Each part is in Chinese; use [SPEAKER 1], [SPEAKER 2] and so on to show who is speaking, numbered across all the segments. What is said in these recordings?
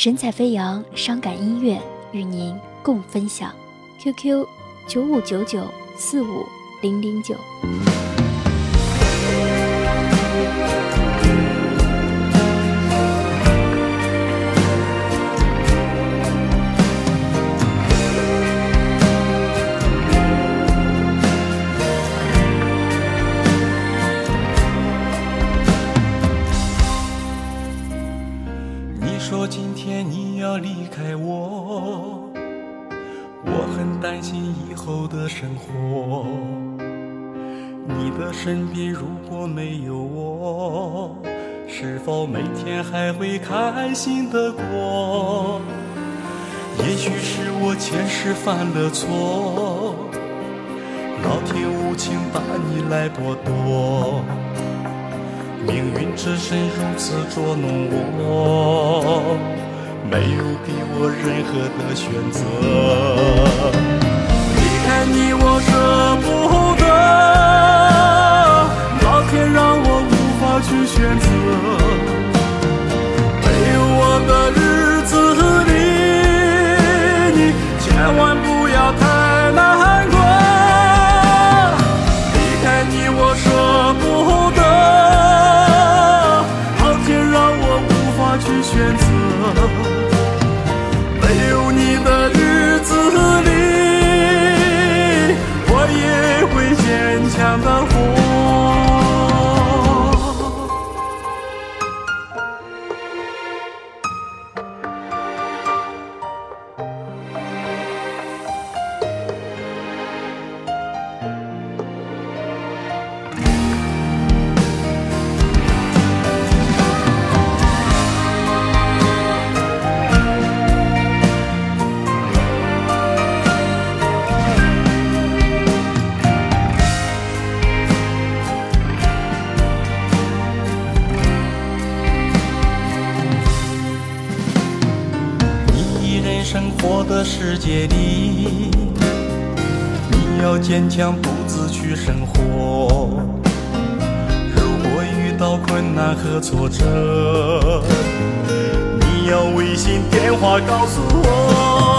[SPEAKER 1] 神采飞扬，伤感音乐与您共分享。QQ：九五九九四五零零九。
[SPEAKER 2] 要离开我，我很担心以后的生活。你的身边如果没有我，是否每天还会开心的过？也许是我前世犯了错，老天无情把你来剥夺。命运之神如此捉弄我，任何的选择。生活的世界里，你要坚强，独自去生活。如果遇到困难和挫折，你要微信电话告诉我。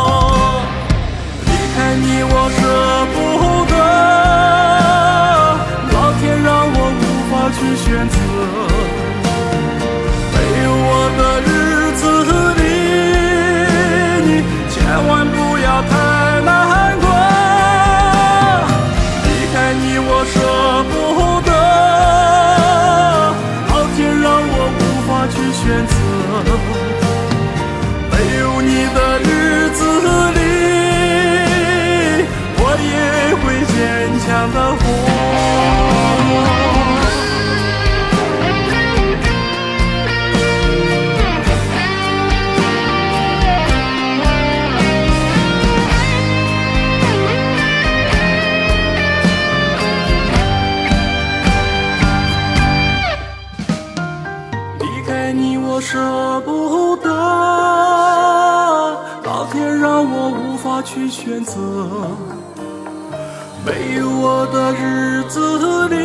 [SPEAKER 2] 没有你的日子里，我也会坚强的活。舍不得，老天让我无法去选择。没有我的日子里，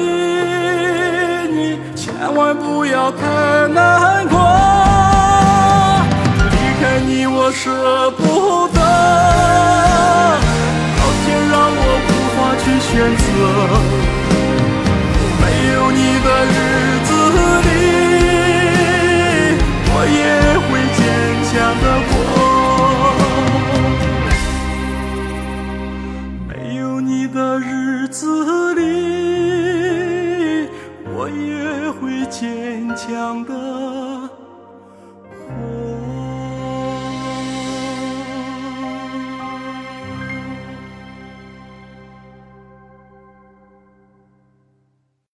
[SPEAKER 2] 你千万不要太难过。离开你我舍不得，老天让我无法去选择。